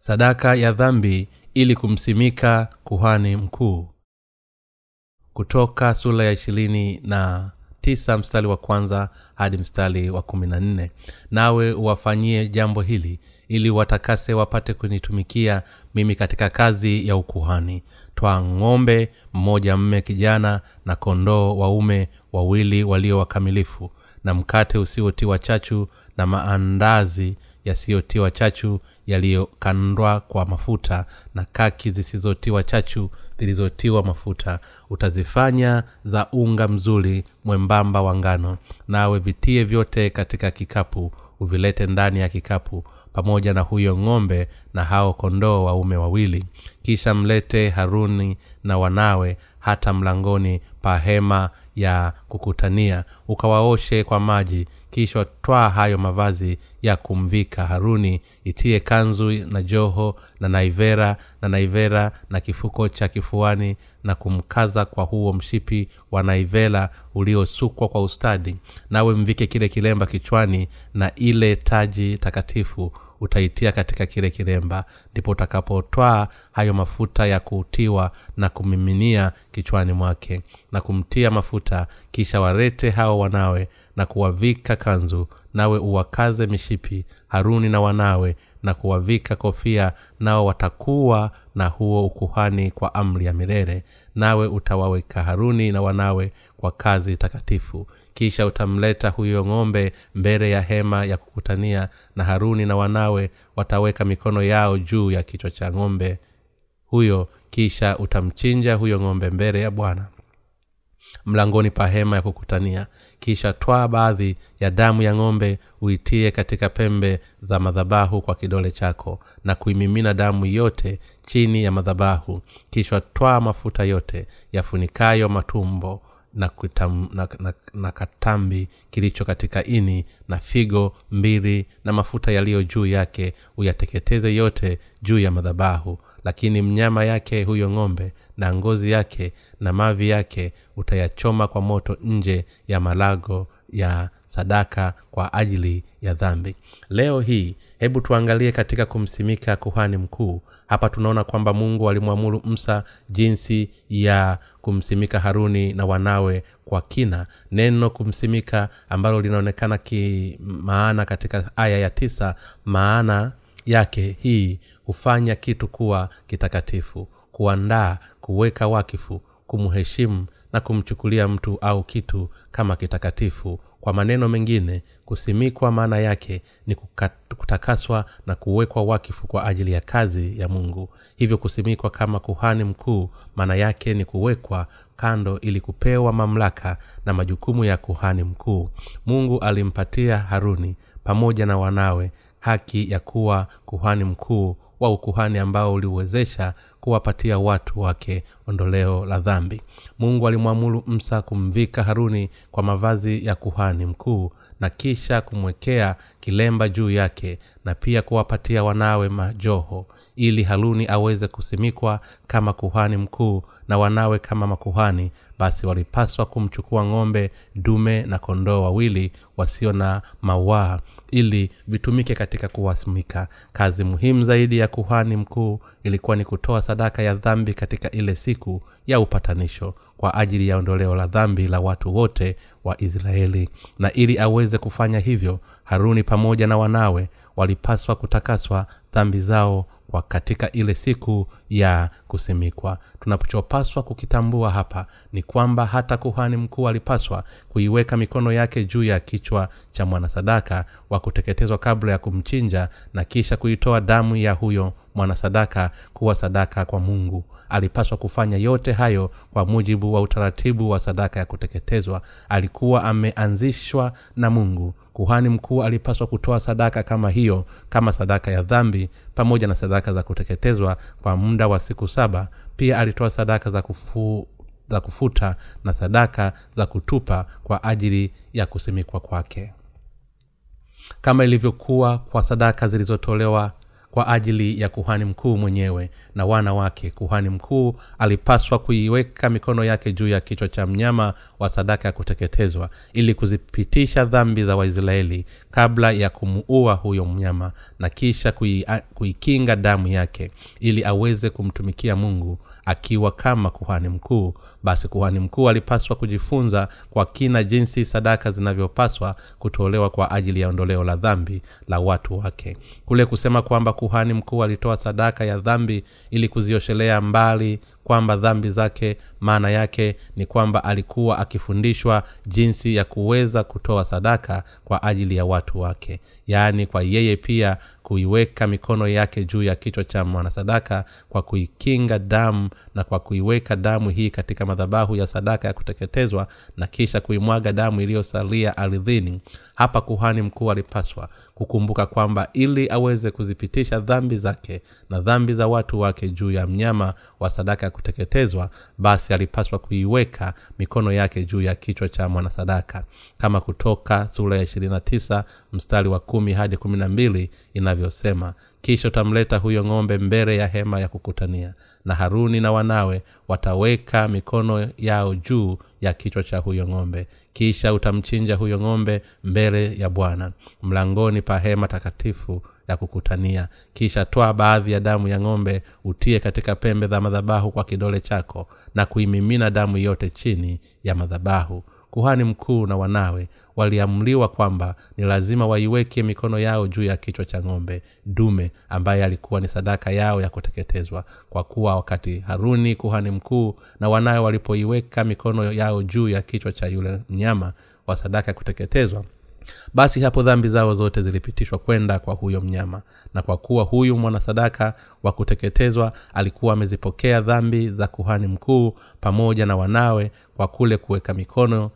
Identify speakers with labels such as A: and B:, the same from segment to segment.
A: sadaka ya dhambi ili kumsimika kuhani mkuu. Kutoka sura ya ishirini na tisa mstari wa kwanza hadi mstari wa kumi na nne. Nawe uwafanyie jambo hili ili watakase wapate kunitumikia mimi katika kazi ya ukuhani. Twa ng'ombe mmoja mme kijana na kondoo waume wawili walio wakamilifu na mkate usiotiwa chachu na maandazi yasiyotiwa chachu yaliyokandwa kwa mafuta na kaki zisizotiwa chachu zilizotiwa mafuta. Utazifanya za unga mzuri mwembamba wa ngano nawe vitie vyote katika kikapu uvilete ndani ya kikapu pamoja na huyo ng'ombe na hao kondoo waume wawili. Kisha mlete haruni na wanawe hata mlangoni pa hema ya kukutania ukawaoshe kwa maji kisha twaa hayo mavazi ya kumvika haruni itie kanzu na joho na naivera na naivera na kifuko cha kifuani na kumkaza kwa huo mshipi wa naivela uliosukwa kwa ustadi. Nawe mvike kile kilemba kichwani na ile taji takatifu utaitia katika kile kilemba. Ndipo utakapotwaa hayo mafuta ya kutiwa na kumiminia kichwani mwake na kumtia mafuta kisha warete hao wanawe na kuwavika kanzu nawe uwakaze mishipi haruni na wanawe na kuwavika kofia nao watakuwa na huo ukuhani kwa amri ya milele. Nawe utawaweka haruni na wanawe kwa kazi takatifu. Kisha utamleta huyo ng'ombe mbele ya hema ya kukutania na haruni na wanawe wataweka mikono yao juu ya kichwa cha ng'ombe huyo kisha utamchinja huyo ng'ombe mbele ya bwana mlangoni pa hema ya kukutania. Kisha twaa baadhi ya damu ya ng'ombe uitie katika pembe za madhabahu kwa kidole chako na kuimimina damu yote chini ya madhabahu. Kisha twaa mafuta yote yafunikayo matumbo na, kutam, na, na, na katambi kilicho katika ini na figo mbili na mafuta yaliyo juu yake uyateketeze yote juu ya madhabahu lakini mnyama yake huyo ng'ombe na ngozi yake na mavi yake utayachoma kwa moto nje ya malago ya sadaka kwa ajili ya dhambi. Leo hii hebu tuangalie katika kumsimika kuhani mkuu. Hapa tunaona kwamba mungu alimwamuru msa jinsi ya kumsimika haruni na wanawe kwa kina. Neno kumsimika ambalo linaonekana kimaana katika aya ya tisa maana yake hii hufanya kitu kuwa kitakatifu kuandaa kuweka wakifu kumheshimu na kumchukulia mtu au kitu kama kitakatifu. Kwa maneno mengine kusimikwa maana yake ni kutakaswa na kuwekwa wakifu kwa ajili ya kazi ya mungu. Hivyo kusimikwa kama kuhani mkuu maana yake ni kuwekwa kando ili kupewa mamlaka na majukumu ya kuhani mkuu. Mungu alimpatia haruni pamoja na wanawe haki ya kuwa kuhani mkuu wa ukuhani ambao uliuwezesha kuwapatia watu wake ondoleo la dhambi. Mungu alimwamuru msa kumvika haruni kwa mavazi ya kuhani mkuu na kisha kumwekea kilemba juu yake na pia kuwapatia wanawe majoho ili haruni aweze kusimikwa kama kuhani mkuu na wanawe kama makuhani basi walipaswa kumchukua ng'ombe dume na kondoo wawili wasio na mawaa ili vitumike katika kuwasimika kazi muhimu zaidi ya kuhani mkuu ilikuwa ni kutoa sadaka ya dhambi katika ile siku ya upatanisho kwa ajili ya ondoleo la dhambi la watu wote wa israeli. Na ili aweze kufanya hivyo haruni pamoja na wanawe walipaswa kutakaswa dhambi zao kwa katika ile siku ya kusimikwa. Tunachopaswa kukitambua hapa ni kwamba hata kuhani mkuu alipaswa kuiweka mikono yake juu ya kichwa cha mwanasadaka wa kuteketezwa kabla ya kumchinja na kisha kuitoa damu ya huyo mwanasadaka kuwa sadaka kwa mungu. Alipaswa kufanya yote hayo kwa mujibu wa utaratibu wa sadaka ya kuteketezwa. Alikuwa ameanzishwa na mungu kuhani mkuu alipaswa kutoa sadaka kama hiyo kama sadaka ya dhambi pamoja na sadaka za kuteketezwa kwa muda wa siku saba. Pia alitoa sadaka za kufu, za kufuta na sadaka za kutupa kwa ajili ya kusimikwa kwake. Kama ilivyokuwa kwa sadaka zilizotolewa kwa ajili ya kuhani mkuu mwenyewe na wana wake. Kuhani mkuu alipaswa kuiweka mikono yake juu ya kichwa cha mnyama wa sadaka ya kuteketezwa ili kuzipitisha dhambi za waisraeli kabla ya kumuua huyo mnyama na kisha kui, kuikinga damu yake ili aweze kumtumikia mungu akiwa kama kuhani mkuu. Basi kuhani mkuu alipaswa kujifunza kwa kina jinsi sadaka zinavyopaswa kutolewa kwa ajili ya ondoleo la dhambi la watu wake. Kule kusema kwamba kuhani mkuu alitoa sadaka ya dhambi ili kuzioshelea mbali kwamba dhambi zake maana yake ni kwamba alikuwa akifundishwa jinsi ya kuweza kutoa sadaka kwa ajili ya watu wake. Yaani kwa yeye pia kuiweka mikono yake juu ya kichwa cha mwanasadaka kwa kuikinga damu na kwa kuiweka damu hii katika madhabahu ya sadaka ya kuteketezwa na kisha kuimwaga damu iliyosalia ardhini hapa kuhani mkuu alipaswa kukumbuka kwamba ili aweze kuzipitisha dhambi zake na dhambi za watu wake juu ya mnyama wa sadaka ya kuteketezwa basi alipaswa kuiweka mikono yake juu ya kichwa cha mwanasadaka. Kama kutoka sura ya ishirini tisa mstari wa kumi hadi kumi na mbili inavyosema kisha utamleta huyo ng'ombe mbele ya hema ya kukutania na haruni na wanawe wataweka mikono yao juu ya kichwa cha huyo ng'ombe. Kisha utamchinja huyo ng'ombe mbele ya bwana. Mlangoni pa hema takatifu ya kukutania. Kisha twaa baadhi ya damu ya ng'ombe utie katika pembe za madhabahu kwa kidole chako na kuimimina damu yote chini ya madhabahu kuhani mkuu na wanawe waliamliwa kwamba ni lazima waiweke mikono yao juu ya kichwa cha ng'ombe dume ambaye alikuwa ni sadaka yao ya kuteketezwa. Kwa kuwa wakati haruni kuhani mkuu na wanawe walipoiweka mikono yao juu ya kichwa cha yule mnyama wa sadaka ya kuteketezwa basi hapo dhambi zao zote zilipitishwa kwenda kwa huyo mnyama. Na kwa kuwa huyu mwanasadaka wa kuteketezwa alikuwa amezipokea dhambi za kuhani mkuu pamoja na wanawe kwa kule kuweka mikono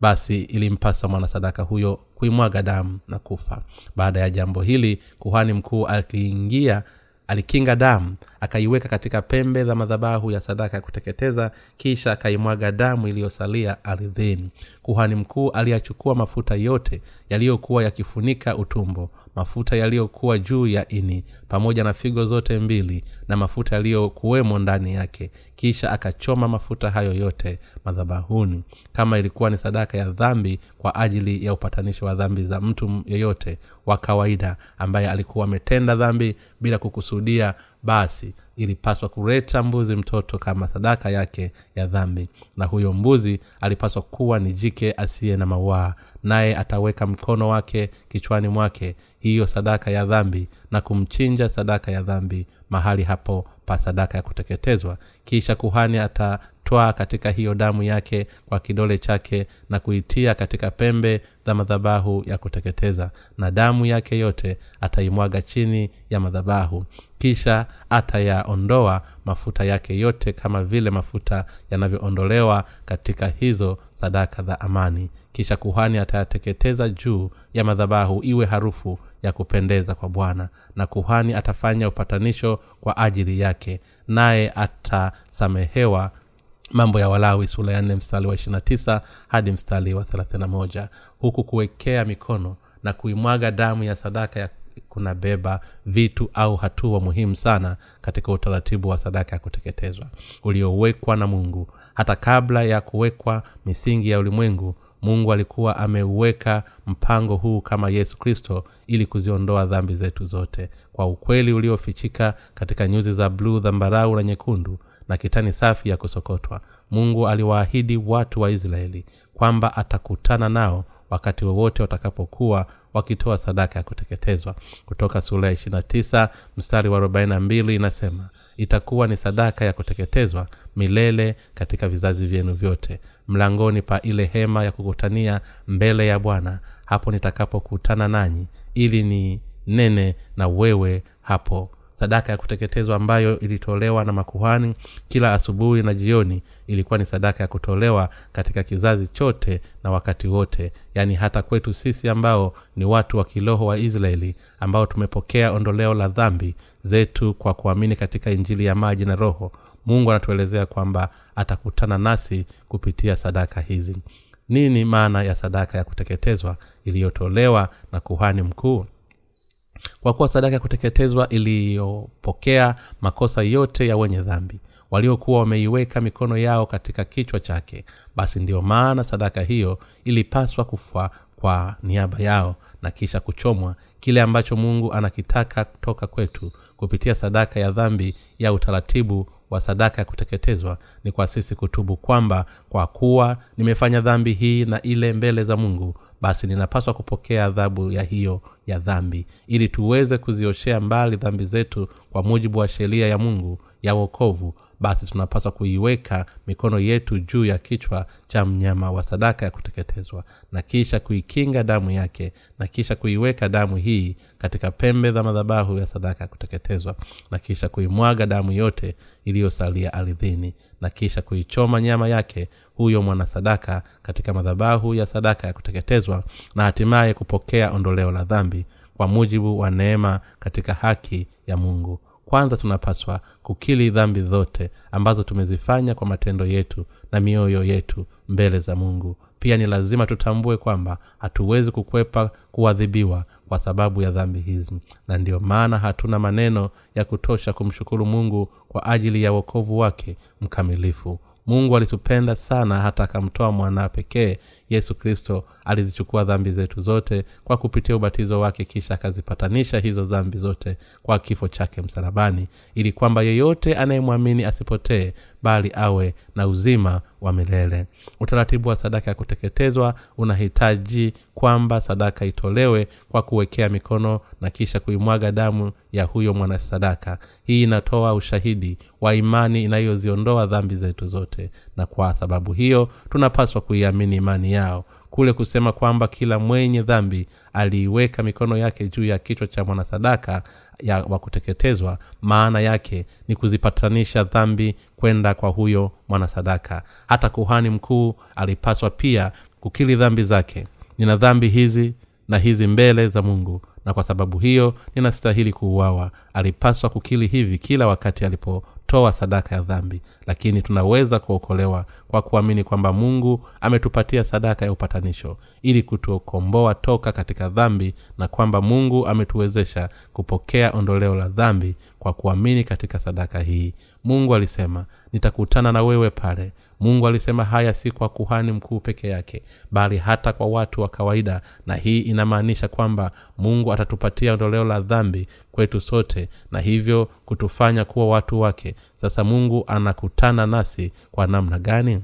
A: basi ilimpasa mwanasadaka huyo kuimwaga damu na kufa. Baada ya jambo hili kuhani mkuu akiingia alikinga damu akaiweka katika pembe za madhabahu ya sadaka ya kuteketeza kisha akaimwaga damu iliyosalia ardhini. Kuhani mkuu aliyachukua mafuta yote yaliyokuwa yakifunika utumbo mafuta yaliyokuwa juu ya ini pamoja na figo zote mbili na mafuta yaliyokuwemo ndani yake. Kisha akachoma mafuta hayo yote madhabahuni. Kama ilikuwa ni sadaka ya dhambi kwa ajili ya upatanisho wa dhambi za mtu yeyote wa kawaida ambaye alikuwa ametenda dhambi bila kukusudia basi ilipaswa kuleta mbuzi mtoto kama sadaka yake ya dhambi. Na huyo mbuzi alipaswa kuwa ni jike asiye na mawaa naye ataweka mkono wake kichwani mwake hiyo sadaka ya dhambi na kumchinja sadaka ya dhambi mahali hapo pa sadaka ya kuteketezwa. Kisha kuhani atatwaa katika hiyo damu yake kwa kidole chake na kuitia katika pembe za madhabahu ya kuteketeza na damu yake yote ataimwaga chini ya madhabahu kisha atayaondoa mafuta yake yote kama vile mafuta yanavyoondolewa katika hizo sadaka za amani. Kisha kuhani atayateketeza juu ya madhabahu iwe harufu ya kupendeza kwa bwana. Na kuhani atafanya upatanisho kwa ajili yake naye atasamehewa mambo ya walawi sura ya nne mstari wa ishirina tisa hadi mstari wa thelathina moja. Huku kuwekea mikono na kuimwaga damu ya sadaka ya kunabeba vitu au hatua muhimu sana katika utaratibu wa sadaka ya kuteketezwa. Uliowekwa na mungu. Hata kabla ya kuwekwa misingi ya ulimwengu mungu alikuwa ameuweka mpango huu kama yesu kristo ili kuziondoa dhambi zetu zote. Kwa ukweli uliofichika katika nyuzi za bluu dhambarau na nyekundu na kitani safi ya kusokotwa mungu aliwaahidi watu wa israeli kwamba atakutana nao wakati wowote watakapokuwa wakitoa sadaka ya kuteketezwa. Kutoka sura ya ishirina tisa mstari wa arobaini na mbili inasema itakuwa ni sadaka ya kuteketezwa milele katika vizazi vyenu vyote. Mlangoni pa ile hema ya kukutania mbele ya bwana hapo nitakapokutana nanyi ili ni nene na wewe hapo sadaka ya kuteketezwa ambayo ilitolewa na makuhani kila asubuhi na jioni ilikuwa ni sadaka ya kutolewa katika kizazi chote na wakati wote. Yaani hata kwetu sisi ambao ni watu wa kiroho wa israeli ambao tumepokea ondoleo la dhambi zetu kwa kuamini katika injili ya maji na roho mungu anatuelezea kwamba atakutana nasi kupitia sadaka hizi. Nini maana ya sadaka ya kuteketezwa iliyotolewa na kuhani mkuu kwa kuwa sadaka ya kuteketezwa iliyopokea makosa yote ya wenye dhambi waliokuwa wameiweka mikono yao katika kichwa chake basi ndiyo maana sadaka hiyo ilipaswa kufa kwa niaba yao na kisha kuchomwa kile ambacho mungu anakitaka toka kwetu kupitia sadaka ya dhambi ya utaratibu wa sadaka ya kuteketezwa. Ni kwa sisi kutubu kwamba kwa kuwa nimefanya dhambi hii na ile mbele za mungu basi ninapaswa kupokea adhabu ya hiyo ya dhambi. Ili tuweze kuzioshea mbali dhambi zetu kwa mujibu wa sheria ya mungu ya wokovu basi tunapaswa kuiweka mikono yetu juu ya kichwa cha mnyama wa sadaka ya kuteketezwa. Na kisha kuikinga damu yake na kisha kuiweka damu hii katika pembe za madhabahu ya sadaka ya kuteketezwa. Na kisha kuimwaga damu yote iliyosalia ardhini. Na kisha kuichoma nyama yake huyo mwanasadaka katika madhabahu ya sadaka ya kuteketezwa na hatimaye kupokea ondoleo la dhambi kwa mujibu wa neema katika haki ya mungu kwanza tunapaswa kukili dhambi zote ambazo tumezifanya kwa matendo yetu na mioyo yetu mbele za mungu. Pia ni lazima tutambue kwamba hatuwezi kukwepa kuadhibiwa kwa sababu ya dhambi hizi. Na ndiyo maana hatuna maneno ya kutosha kumshukuru mungu kwa ajili ya wokovu wake mkamilifu. Mungu alitupenda sana hata akamtoa mwana pekee yesu kristo alizichukua dhambi zetu zote kwa kupitia ubatizo wake kisha akazipatanisha hizo dhambi zote kwa kifo chake msalabani ili kwamba yeyote anayemwamini asipotee bali awe na uzima wa milele. Utaratibu wa sadaka ya kuteketezwa unahitaji kwamba sadaka itolewe kwa kuwekea mikono na kisha kuimwaga damu ya huyo mwanasadaka. Hii inatoa ushahidi wa imani inayoziondoa dhambi zetu zote na kwa sababu hiyo tunapaswa kuiamini imani yao kule kusema kwamba kila mwenye dhambi aliiweka mikono yake juu ya kichwa cha mwanasadaka ya wa kuteketezwa. Maana yake ni kuzipatanisha dhambi kwenda kwa huyo mwanasadaka. Hata kuhani mkuu alipaswa pia kukili dhambi zake. Nina dhambi hizi na hizi mbele za mungu na kwa sababu hiyo ninastahili kuuawa. Alipaswa kukili hivi kila wakati alipotoa sadaka ya dhambi lakini tunaweza kuokolewa kwa kuamini kwamba mungu ametupatia sadaka ya upatanisho ili kutukomboa toka katika dhambi na kwamba mungu ametuwezesha kupokea ondoleo la dhambi kwa kuamini katika sadaka hii. Mungu alisema nitakutana na wewe pale mungu alisema haya si kwa kuhani mkuu peke yake bali hata kwa watu wa kawaida na hii inamaanisha kwamba mungu atatupatia ondoleo la dhambi kwetu sote na hivyo kutufanya kuwa watu wake. Sasa mungu anakutana nasi kwa namna gani?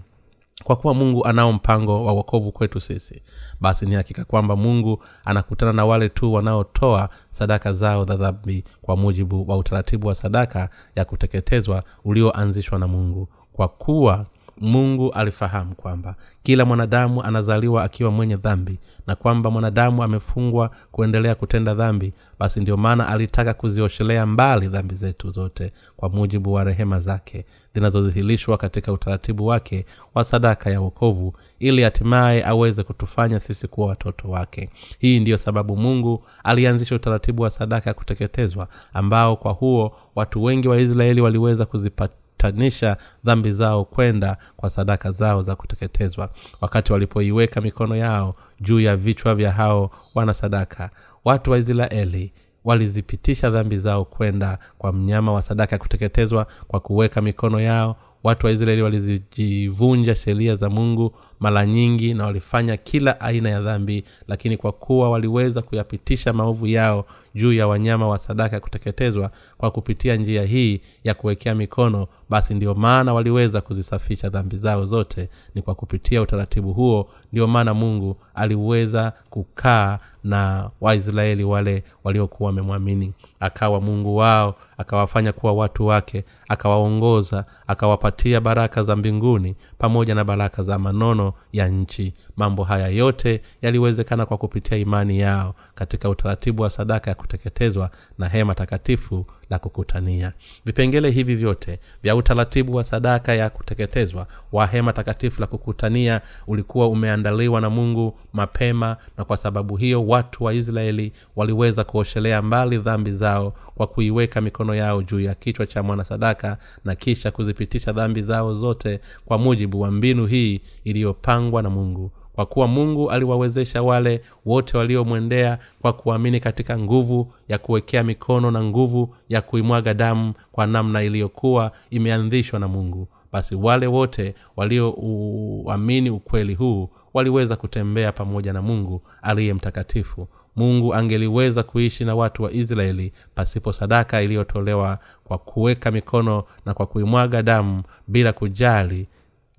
A: Kwa kuwa mungu anao mpango wa wokovu kwetu sisi basi ni hakika kwamba mungu anakutana na wale tu wanaotoa sadaka zao za dhambi kwa mujibu wa utaratibu wa sadaka ya kuteketezwa ulioanzishwa na mungu. Kwa kuwa mungu alifahamu kwamba kila mwanadamu anazaliwa akiwa mwenye dhambi na kwamba mwanadamu amefungwa kuendelea kutenda dhambi basi ndio maana alitaka kuzioshelea mbali dhambi zetu zote kwa mujibu wa rehema zake zinazodhihirishwa katika utaratibu wake wa sadaka ya wokovu ili hatimaye aweze kutufanya sisi kuwa watoto wake. Hii ndiyo sababu mungu alianzisha utaratibu wa sadaka ya kuteketezwa ambao kwa huo watu wengi wa israeli waliweza kuzipata kupatanisha dhambi zao kwenda kwa sadaka zao za kuteketezwa. Wakati walipoiweka mikono yao juu ya vichwa vya hao wana sadaka watu wa israeli walizipitisha dhambi zao kwenda kwa mnyama wa sadaka ya kuteketezwa kwa kuweka mikono yao. Watu wa israeli walizijivunja sheria za mungu mara nyingi na walifanya kila aina ya dhambi lakini kwa kuwa waliweza kuyapitisha maovu yao juu ya wanyama wa sadaka ya kuteketezwa kwa kupitia njia hii ya kuwekea mikono basi ndiyo maana waliweza kuzisafisha dhambi zao zote. Ni kwa kupitia utaratibu huo ndiyo maana mungu aliweza kukaa na waisraeli wale waliokuwa wamemwamini. Akawa mungu wao akawafanya kuwa watu wake akawaongoza akawapatia baraka za mbinguni pamoja na baraka za manono ya nchi. Mambo haya yote yaliwezekana kwa kupitia imani yao katika utaratibu wa sadaka ya kuteketezwa na hema takatifu la kukutania. Vipengele hivi vyote vya utaratibu wa sadaka ya kuteketezwa wa hema takatifu la kukutania ulikuwa umeandaliwa na mungu mapema na kwa sababu hiyo watu wa israeli waliweza kuoshelea mbali dhambi zao kwa kuiweka mikono yao juu ya kichwa cha mwanasadaka na kisha kuzipitisha dhambi zao zote kwa mujibu wa mbinu hii iliyopangwa na mungu kwa kuwa mungu aliwawezesha wale wote waliomwendea kwa kuamini katika nguvu ya kuwekea mikono na nguvu ya kuimwaga damu kwa namna iliyokuwa imeanzishwa na mungu. Basi wale wote waliouamini ukweli huu waliweza kutembea pamoja na mungu aliye mtakatifu. Mungu angeliweza kuishi na watu wa israeli pasipo sadaka iliyotolewa kwa kuweka mikono na kwa kuimwaga damu bila kujali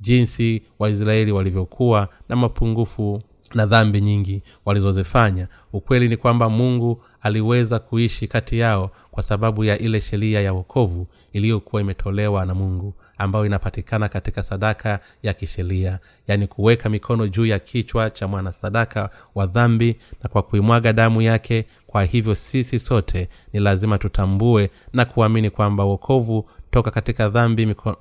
A: jinsi waisraeli walivyokuwa na mapungufu na dhambi nyingi walizozifanya. Ukweli ni kwamba mungu aliweza kuishi kati yao kwa sababu ya ile sheria ya wokovu iliyokuwa imetolewa na mungu ambayo inapatikana katika sadaka ya kisheria. Yaani kuweka mikono juu ya kichwa cha mwanasadaka wa dhambi na kwa kuimwaga damu yake. Kwa hivyo sisi sote ni lazima tutambue na kuamini kwamba wokovu toka katika dhambi miko,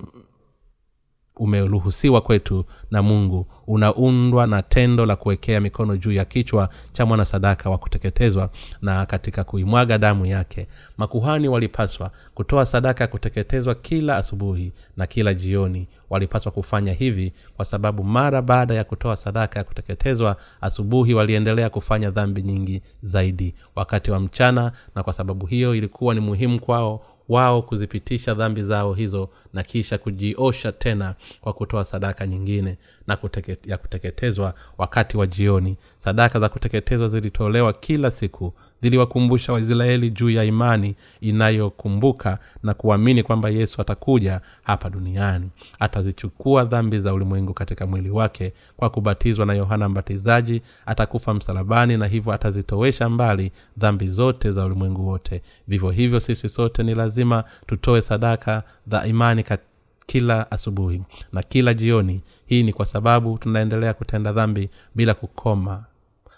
A: umeruhusiwa kwetu na mungu. Unaundwa na tendo la kuwekea mikono juu ya kichwa cha mwanasadaka wa kuteketezwa na katika kuimwaga damu yake. Makuhani walipaswa kutoa sadaka ya kuteketezwa kila asubuhi na kila jioni. Walipaswa kufanya hivi kwa sababu mara baada ya kutoa sadaka ya kuteketezwa asubuhi waliendelea kufanya dhambi nyingi zaidi. Wakati wa mchana na kwa sababu hiyo ilikuwa ni muhimu kwao wao kuzipitisha dhambi zao hizo na kisha kujiosha tena kwa kutoa sadaka nyingine na kuteke, ya kuteketezwa wakati wa jioni. Sadaka za kuteketezwa zilitolewa kila siku ziliwakumbusha waisraeli juu ya imani inayokumbuka na kuamini kwamba yesu atakuja hapa duniani. Atazichukua dhambi za ulimwengu katika mwili wake kwa kubatizwa na yohana mbatizaji. Atakufa msalabani na hivyo atazitowesha mbali dhambi zote za ulimwengu wote. Vivyo hivyo sisi sote ni lazima tutoe sadaka za imani kat kila asubuhi na kila jioni. Hii ni kwa sababu tunaendelea kutenda dhambi bila kukoma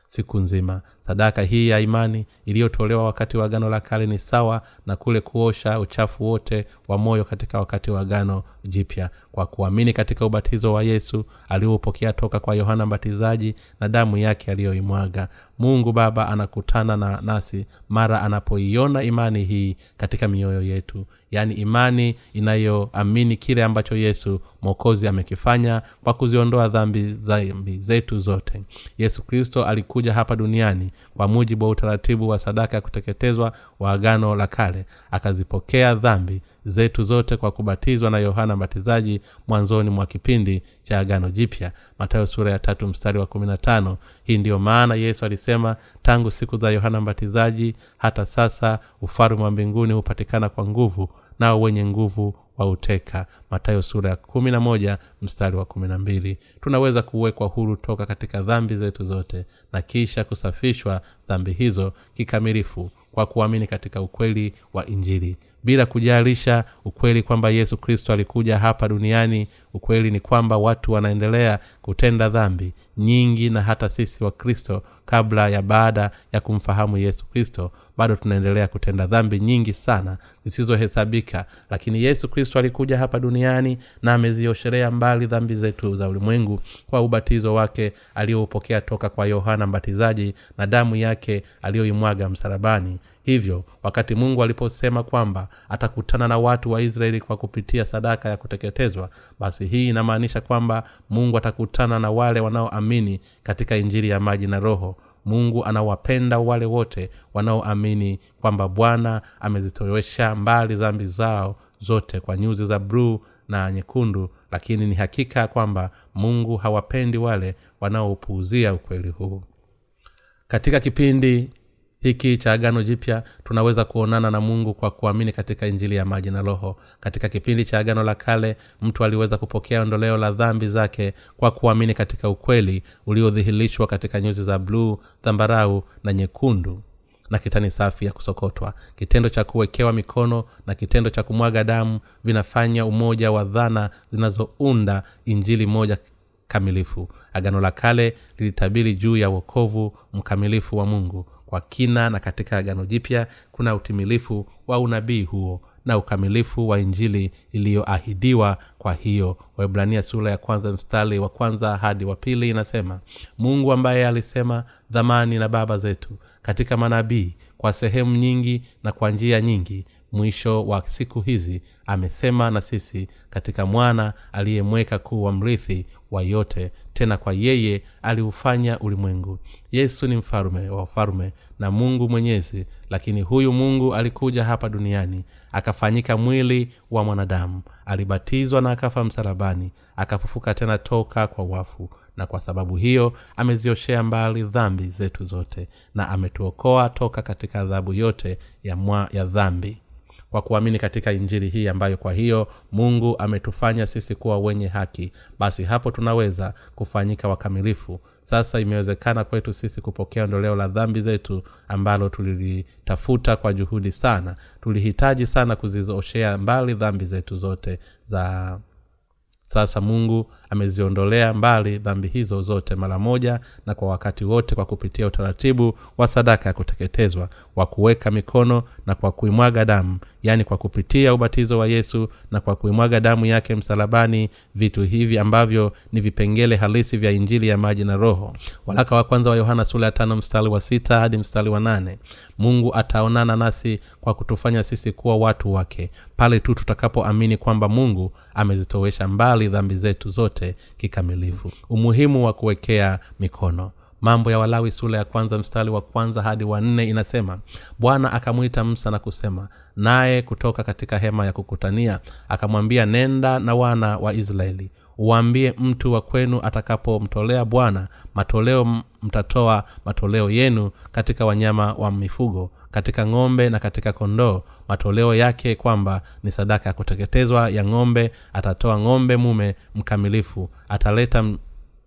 A: siku nzima sadaka hii ya imani iliyotolewa wakati wa gano la kale ni sawa na kule kuosha uchafu wote wa moyo katika wakati wa gano jipya. Kwa kuamini katika ubatizo wa yesu aliopokea toka kwa yohana mbatizaji na damu yake aliyoimwaga. Mungu baba anakutana na nasi mara anapoiona imani hii katika mioyo yetu. Yaani imani inayoamini kile ambacho yesu mwokozi amekifanya kwa kuziondoa dhambi dhambi zetu zote. Yesu kristo alikuja hapa duniani kwa mujibu wa utaratibu wa sadaka ya kuteketezwa wa agano la kale akazipokea dhambi zetu zote kwa kubatizwa na yohana mbatizaji mwanzoni mwa kipindi cha agano jipya. Matayo sura ya tatu mstari wa kumi na tano. Hii ndiyo maana yesu alisema tangu siku za yohana mbatizaji hata sasa ufalme wa mbinguni hupatikana kwa nguvu nao wenye nguvu wauteka matayo sura ya kumi na moja mstari wa kumi na mbili. Tunaweza kuwekwa huru toka katika dhambi zetu zote na kisha kusafishwa dhambi hizo kikamilifu kwa kuamini katika ukweli wa injili. Bila kujalisha ukweli kwamba yesu kristo alikuja hapa duniani ukweli ni kwamba watu wanaendelea kutenda dhambi nyingi na hata sisi wa kristo kabla ya baada ya kumfahamu yesu kristo bado tunaendelea kutenda dhambi nyingi sana zisizohesabika. Lakini yesu kristo alikuja hapa duniani na ameziosherea mbali dhambi zetu za ulimwengu kwa ubatizo wake aliyoupokea toka kwa yohana mbatizaji na damu yake aliyoimwaga msalabani. Hivyo wakati mungu aliposema kwamba atakutana na watu wa israeli kwa kupitia sadaka ya kuteketezwa basi hii inamaanisha kwamba mungu atakutana na wale wanaoamini katika injili ya maji na roho mungu anawapenda wale wote wanaoamini kwamba bwana amezitowesha mbali dhambi zao zote kwa nyuzi za bruu na nyekundu lakini ni hakika kwamba mungu hawapendi wale wanaopuuzia ukweli huu. Katika kipindi hiki cha agano jipya tunaweza kuonana na mungu kwa kuamini katika injili ya maji na roho. Katika kipindi cha agano la kale mtu aliweza kupokea ondoleo la dhambi zake kwa kuamini katika ukweli uliodhihirishwa katika nyuzi za bluu dhambarau na nyekundu. Na kitani safi ya kusokotwa. Kitendo cha kuwekewa mikono na kitendo cha kumwaga damu vinafanya umoja wa dhana zinazounda injili moja kamilifu. Agano la kale lilitabiri juu ya wokovu mkamilifu wa mungu kwa kina na katika agano jipya kuna utimilifu wa unabii huo na ukamilifu wa injili iliyoahidiwa. Kwa hiyo waibrania sura ya kwanza mstari wa kwanza hadi wa pili inasema mungu ambaye alisema dhamani na baba zetu katika manabii kwa sehemu nyingi na kwa njia nyingi mwisho wa siku hizi amesema na sisi katika mwana aliyemweka kuwa mrithi wa yote tena kwa yeye aliufanya ulimwengu. Yesu ni mfalume wa ufalume na mungu mwenyezi lakini huyu mungu alikuja hapa duniani akafanyika mwili wa mwanadamu. Alibatizwa na akafa msalabani akafufuka tena toka kwa wafu na kwa sababu hiyo amezioshea mbali dhambi zetu zote na ametuokoa toka katika adhabu yote ya, mwa, ya dhambi kwa kuamini katika injili hii ambayo kwa hiyo mungu ametufanya sisi kuwa wenye haki. Basi hapo tunaweza kufanyika wakamilifu. Sasa imewezekana kwetu sisi kupokea ondoleo la dhambi zetu ambalo tulilitafuta kwa juhudi sana. Tulihitaji sana kuzizooshea mbali dhambi zetu zote za sasa mungu ameziondolea mbali dhambi hizo zote mara moja na kwa wakati wote kwa kupitia utaratibu wa sadaka ya kuteketezwa wa kuweka mikono na kwa kuimwaga damu yaani kwa kupitia ubatizo wa yesu na kwa kuimwaga damu yake msalabani vitu hivi ambavyo ni vipengele halisi vya injili ya maji na roho. Waraka wa kwanza wa yohana sula ya tano mstari wa sita hadi mstari wa nane. Mungu ataonana nasi kwa kutufanya sisi kuwa watu wake pale tu tutakapoamini kwamba mungu amezitowesha mbali dhambi zetu zote kikamilifu. Umuhimu wa kuwekea mikono. Mambo ya walawi sura ya kwanza mstari wa kwanza hadi wa nne inasema bwana akamwita msa na kusema naye kutoka katika hema ya kukutania akamwambia nenda na wana wa israeli uwaambie mtu wa kwenu atakapomtolea bwana matoleo mtatoa matoleo yenu katika wanyama wa mifugo katika ng'ombe na katika kondoo matoleo yake kwamba ni sadaka ya kuteketezwa ya ng'ombe atatoa ng'ombe mume mkamilifu ataleta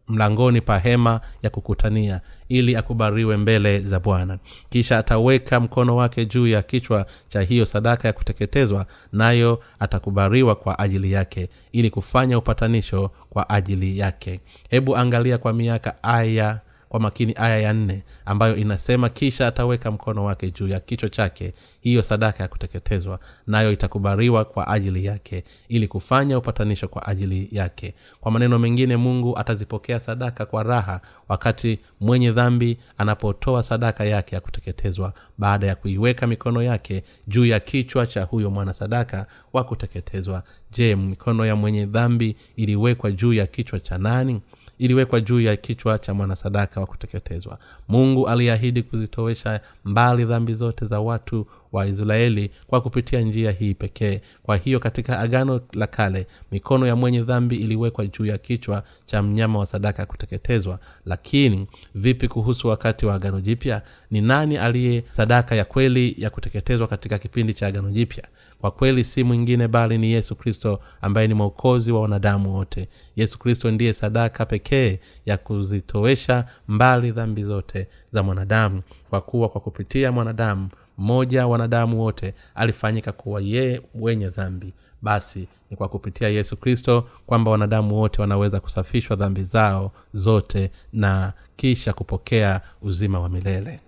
A: mlangoni pa hema ya kukutania ili akubariwe mbele za bwana. Kisha ataweka mkono wake juu ya kichwa cha hiyo sadaka ya kuteketezwa nayo atakubariwa kwa ajili yake ili kufanya upatanisho kwa ajili yake. Hebu angalia kwa miaka aya kwa makini aya ya nne ambayo inasema kisha ataweka mkono wake juu ya kichwa chake hiyo sadaka ya kuteketezwa nayo itakubariwa kwa ajili yake ili kufanya upatanisho kwa ajili yake. Kwa maneno mengine mungu atazipokea sadaka kwa raha wakati mwenye dhambi anapotoa sadaka yake ya kuteketezwa baada ya kuiweka mikono yake juu ya kichwa cha huyo mwana sadaka wa kuteketezwa. Je mikono ya mwenye dhambi iliwekwa juu ya kichwa cha nani iliwekwa juu ya kichwa cha mwanasadaka wa kuteketezwa. Mungu aliahidi kuzitowesha mbali dhambi zote za watu wa israeli kwa kupitia njia hii pekee. Kwa hiyo katika agano la kale mikono ya mwenye dhambi iliwekwa juu ya kichwa cha mnyama wa sadaka ya kuteketezwa. Lakini vipi kuhusu wakati wa agano jipya? Ni nani aliye sadaka ya kweli ya kuteketezwa katika kipindi cha agano jipya kwa kweli si mwingine bali ni yesu kristo ambaye ni mwokozi wa wanadamu wote. Yesu kristo ndiye sadaka pekee ya kuzitowesha mbali dhambi zote za mwanadamu. Kwa kuwa kwa kupitia mwanadamu mmoja wanadamu wote alifanyika kuwa yeye wenye dhambi. Basi ni kwa kupitia yesu kristo kwamba wanadamu wote wanaweza kusafishwa dhambi zao zote na kisha kupokea uzima wa milele.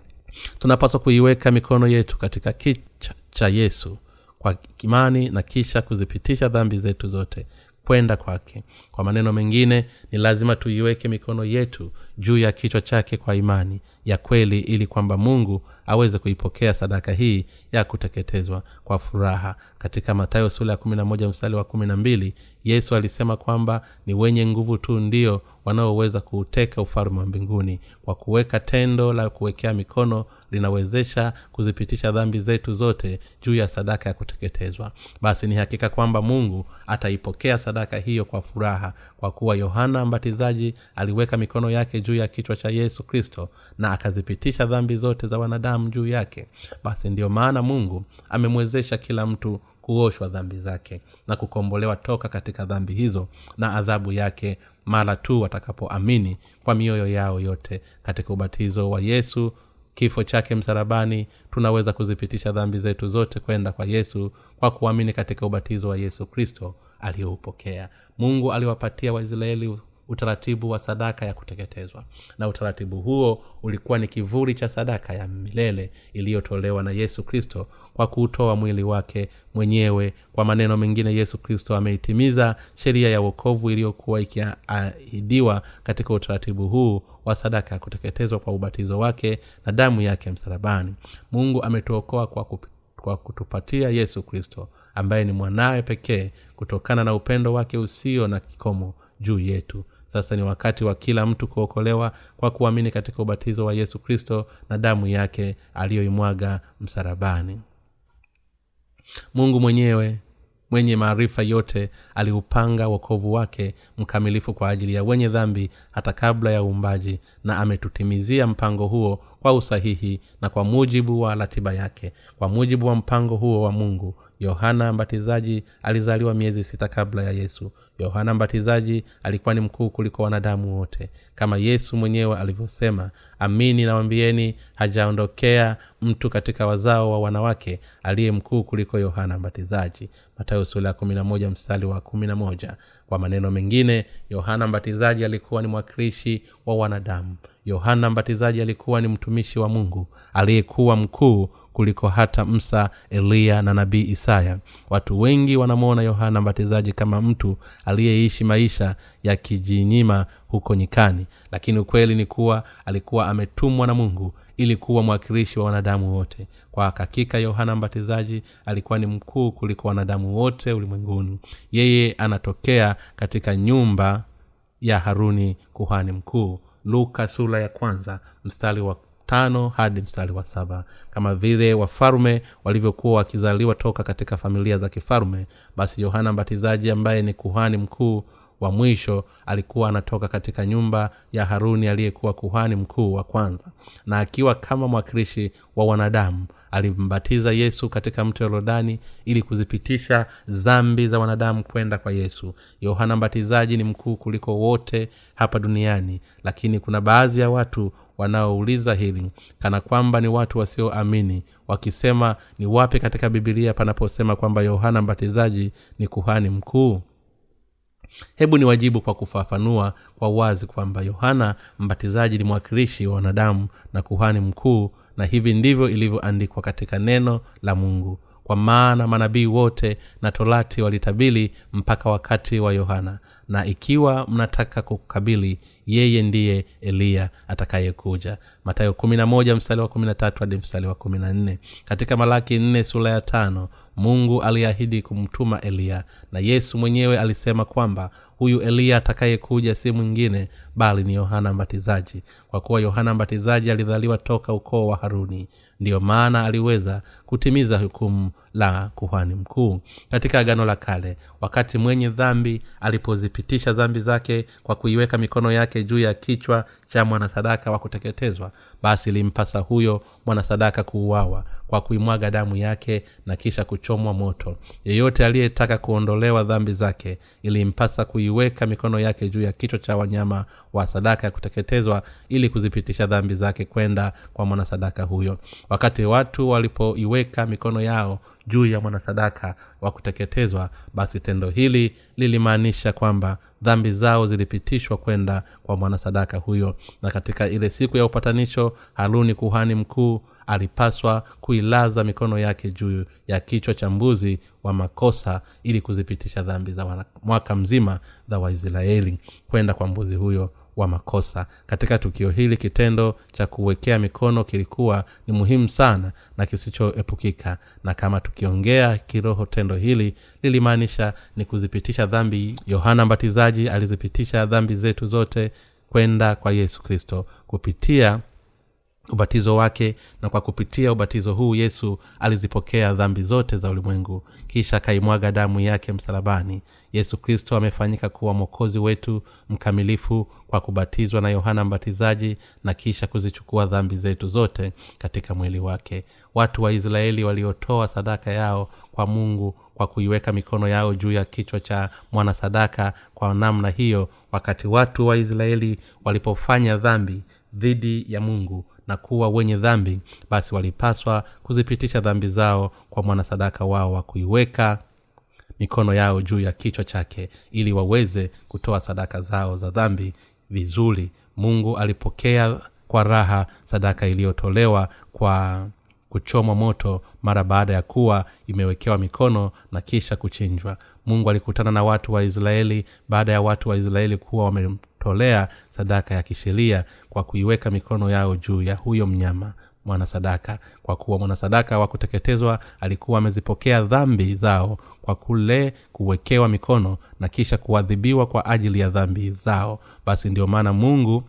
A: Tunapaswa kuiweka mikono yetu katika kicha cha yesu kwa imani na kisha kuzipitisha dhambi zetu zote kwenda kwake. Kwa maneno mengine ni lazima tuiweke mikono yetu juu ya kichwa chake kwa imani ya kweli ili kwamba mungu aweze kuipokea sadaka hii ya kuteketezwa kwa furaha. Katika matayo sula ya kumi na moja mstari wa kumi na mbili yesu alisema kwamba ni wenye nguvu tu ndio wanaoweza kuuteka ufalme wa mbinguni. Kwa kuweka tendo la kuwekea mikono linawezesha kuzipitisha dhambi zetu zote juu ya sadaka ya kuteketezwa. Basi ni hakika kwamba mungu ataipokea sadaka hiyo kwa furaha kwa kuwa yohana mbatizaji aliweka mikono yake juu ya kichwa cha yesu kristo na akazipitisha dhambi zote za wanadamu juu yake basi ndiyo maana mungu amemwezesha kila mtu kuoshwa dhambi zake na kukombolewa toka katika dhambi hizo na adhabu yake mara tu watakapoamini kwa mioyo yao yote. Katika ubatizo wa yesu kifo chake msarabani tunaweza kuzipitisha dhambi zetu zote kwenda kwa yesu kwa kuamini katika ubatizo wa yesu kristo aliyoupokea. Mungu aliwapatia waisraeli utaratibu wa sadaka ya kuteketezwa. Na utaratibu huo ulikuwa ni kivuli cha sadaka ya milele iliyotolewa na yesu kristo kwa kuutoa mwili wake mwenyewe. Kwa maneno mengine yesu kristo ameitimiza sheria ya uokovu iliyokuwa ikiahidiwa katika utaratibu huu wa sadaka ya kuteketezwa kwa ubatizo wake na damu yake msalabani. Mungu ametuokoa kwa kwa kutupatia yesu kristo ambaye ni mwanawe pekee kutokana na upendo wake usio na kikomo juu yetu sasa ni wakati wa kila mtu kuokolewa kwa kuamini katika ubatizo wa yesu kristo na damu yake aliyoimwaga msarabani mungu mwenyewe mwenye maarifa yote aliupanga wokovu wake mkamilifu kwa ajili ya wenye dhambi hata kabla ya uumbaji na ametutimizia mpango huo kwa usahihi na kwa mujibu wa ratiba yake. Kwa mujibu wa mpango huo wa mungu yohana mbatizaji alizaliwa miezi sita kabla ya yesu. Yohana mbatizaji alikuwa ni mkuu kuliko wanadamu wote. Kama yesu mwenyewe alivyosema amini nawambieni hajaondokea mtu katika wazao wa wanawake aliye mkuu kuliko yohana mbatizaji. Matayo sula ya kumi na wa kumi na moja. Kwa maneno mengine yohana mbatizaji alikuwa ni mwakilishi wa wanadamu. Yohana mbatizaji alikuwa ni mtumishi wa mungu aliyekuwa mkuu kuliko hata msa eliya na nabii isaya. Watu wengi wanamwona yohana mbatizaji kama mtu aliyeishi maisha ya kijinyima huko nyikani. Lakini ukweli ni kuwa alikuwa ametumwa na mungu ili kuwa mwakilishi wa wanadamu wote. Kwa hakika yohana mbatizaji alikuwa ni mkuu kuliko wanadamu wote ulimwenguni. Yeye anatokea katika nyumba ya haruni kuhani mkuu. Luka sura ya kwanza mstari wa tano hadi mstari wa saba. Kama vile wafalume walivyokuwa wakizaliwa toka katika familia za kifalume basi yohana mbatizaji ambaye ni kuhani mkuu wa mwisho alikuwa anatoka katika nyumba ya haruni aliyekuwa kuhani mkuu wa kwanza. Na akiwa kama mwakilishi wa wanadamu alimbatiza yesu katika mto yorodani ili kuzipitisha zambi za wanadamu kwenda kwa yesu. Yohana mbatizaji ni mkuu kuliko wote hapa duniani lakini kuna baadhi ya watu wanaouliza hili kana kwamba ni watu wasioamini wakisema ni wapi katika bibilia panaposema kwamba yohana mbatizaji ni kuhani mkuu? Hebu ni wajibu kwa kufafanua kwa wazi kwamba yohana mbatizaji ni mwakilishi wa wanadamu na kuhani mkuu na hivi ndivyo ilivyoandikwa katika neno la mungu. Kwa maana manabii wote na torati walitabili mpaka wakati wa yohana na ikiwa mnataka kukabili yeye ndiye eliya atakayekuja. Matayo mstari wa hadi mstari wa nne. Katika malaki nne sura ya tano mungu aliahidi kumtuma eliya na yesu mwenyewe alisema kwamba huyu eliya atakayekuja si mwingine bali ni yohana mbatizaji kwa kuwa yohana mbatizaji alizaliwa toka ukoo wa haruni. Ndiyo maana aliweza kutimiza hukumu la kuhani mkuu katika agano la kale wakati mwenye dhambi alipozipitisha dhambi zake kwa kuiweka mikono yake juu ya kichwa cha mwanasadaka wa kuteketezwa basi ilimpasa huyo mwanasadaka kuuawa kwa kuimwaga damu yake na kisha kuchomwa moto. Yeyote aliyetaka kuondolewa dhambi zake ilimpasa kuiweka mikono yake juu ya kichwa cha wanyama wa sadaka ya kuteketezwa ili kuzipitisha dhambi zake kwenda kwa mwanasadaka huyo. Wakati watu walipoiweka mikono yao juu ya mwanasadaka wa kuteketezwa basi tendo hili lilimaanisha kwamba dhambi zao zilipitishwa kwenda kwa mwanasadaka huyo. Na katika ile siku ya upatanisho haruni kuhani mkuu alipaswa kuilaza mikono yake juu ya kichwa cha mbuzi wa makosa ili kuzipitisha dhambi za mwaka mzima za waisraeli kwenda kwa mbuzi huyo wa makosa. Katika tukio hili kitendo cha kuwekea mikono kilikuwa ni muhimu sana na kisichoepukika. Na kama tukiongea kiroho tendo hili lilimaanisha ni kuzipitisha dhambi. Yohana mbatizaji alizipitisha dhambi zetu zote kwenda kwa yesu kristo kupitia ubatizo wake na kwa kupitia ubatizo huu yesu alizipokea dhambi zote za ulimwengu. Kisha akaimwaga damu yake msalabani. Yesu kristo amefanyika kuwa mwokozi wetu mkamilifu kwa kubatizwa na yohana mbatizaji na kisha kuzichukua dhambi zetu zote katika mwili wake. Watu wa israeli waliotoa sadaka yao kwa mungu kwa kuiweka mikono yao juu ya kichwa cha mwanasadaka kwa namna hiyo wakati watu wa israeli walipofanya dhambi dhidi ya mungu na kuwa wenye dhambi basi walipaswa kuzipitisha dhambi zao kwa mwanasadaka wao wa kuiweka mikono yao juu ya kichwa chake ili waweze kutoa sadaka zao za dhambi vizuri. Mungu alipokea kwa raha sadaka iliyotolewa kwa kuchomwa moto mara baada ya kuwa imewekewa mikono na kisha kuchinjwa. Mungu alikutana na watu wa israeli baada ya watu wa israeli kuwa wame tolea sadaka ya kisheria kwa kuiweka mikono yao juu ya huyo mnyama mwanasadaka. Kwa kuwa mwanasadaka wa kuteketezwa alikuwa amezipokea dhambi zao kwa kule kuwekewa mikono na kisha kuadhibiwa kwa ajili ya dhambi zao. Basi ndio maana mungu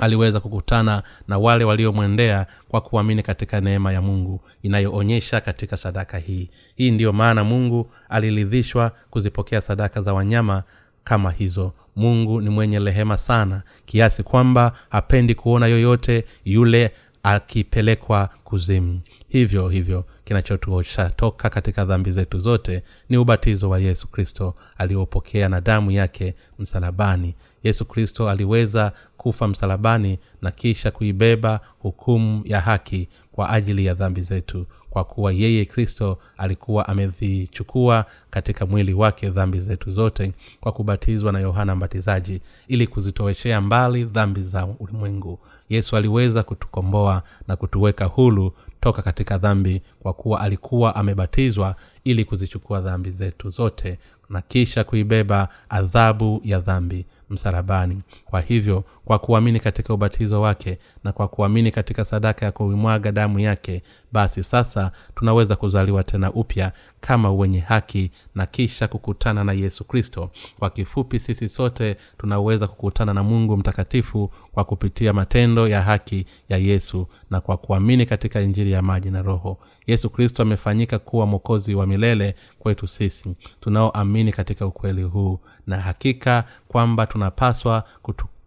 A: aliweza kukutana na wale waliomwendea kwa kuamini katika neema ya mungu inayoonyesha katika sadaka hii. Hii ndiyo maana mungu aliridhishwa kuzipokea sadaka za wanyama kama hizo mungu ni mwenye rehema sana kiasi kwamba hapendi kuona yoyote yule akipelekwa kuzimu. Hivyo hivyo kinachotuosha toka katika dhambi zetu zote ni ubatizo wa yesu kristo aliopokea na damu yake msalabani. Yesu kristo aliweza kufa msalabani na kisha kuibeba hukumu ya haki kwa ajili ya dhambi zetu kwa kuwa yeye kristo alikuwa amezichukua katika mwili wake dhambi zetu zote kwa kubatizwa na yohana mbatizaji ili kuzitoweshea mbali dhambi za ulimwengu. Yesu aliweza kutukomboa na kutuweka hulu toka katika dhambi kwa kuwa alikuwa amebatizwa ili kuzichukua dhambi zetu zote na kisha kuibeba adhabu ya dhambi msalabani. Kwa hivyo kwa kuamini katika ubatizo wake na kwa kuamini katika sadaka ya kuimwaga damu yake basi sasa tunaweza kuzaliwa tena upya kama wenye haki na kisha kukutana na yesu kristo. Kwa kifupi sisi sote tunaweza kukutana na mungu mtakatifu kwa kupitia matendo ya haki ya yesu na kwa kuamini katika injili ya maji na roho. Yesu kristo amefanyika kuwa mwokozi wa milele kwetu sisi. Tunaoamini katika ukweli huu na hakika kwamba tunapaswa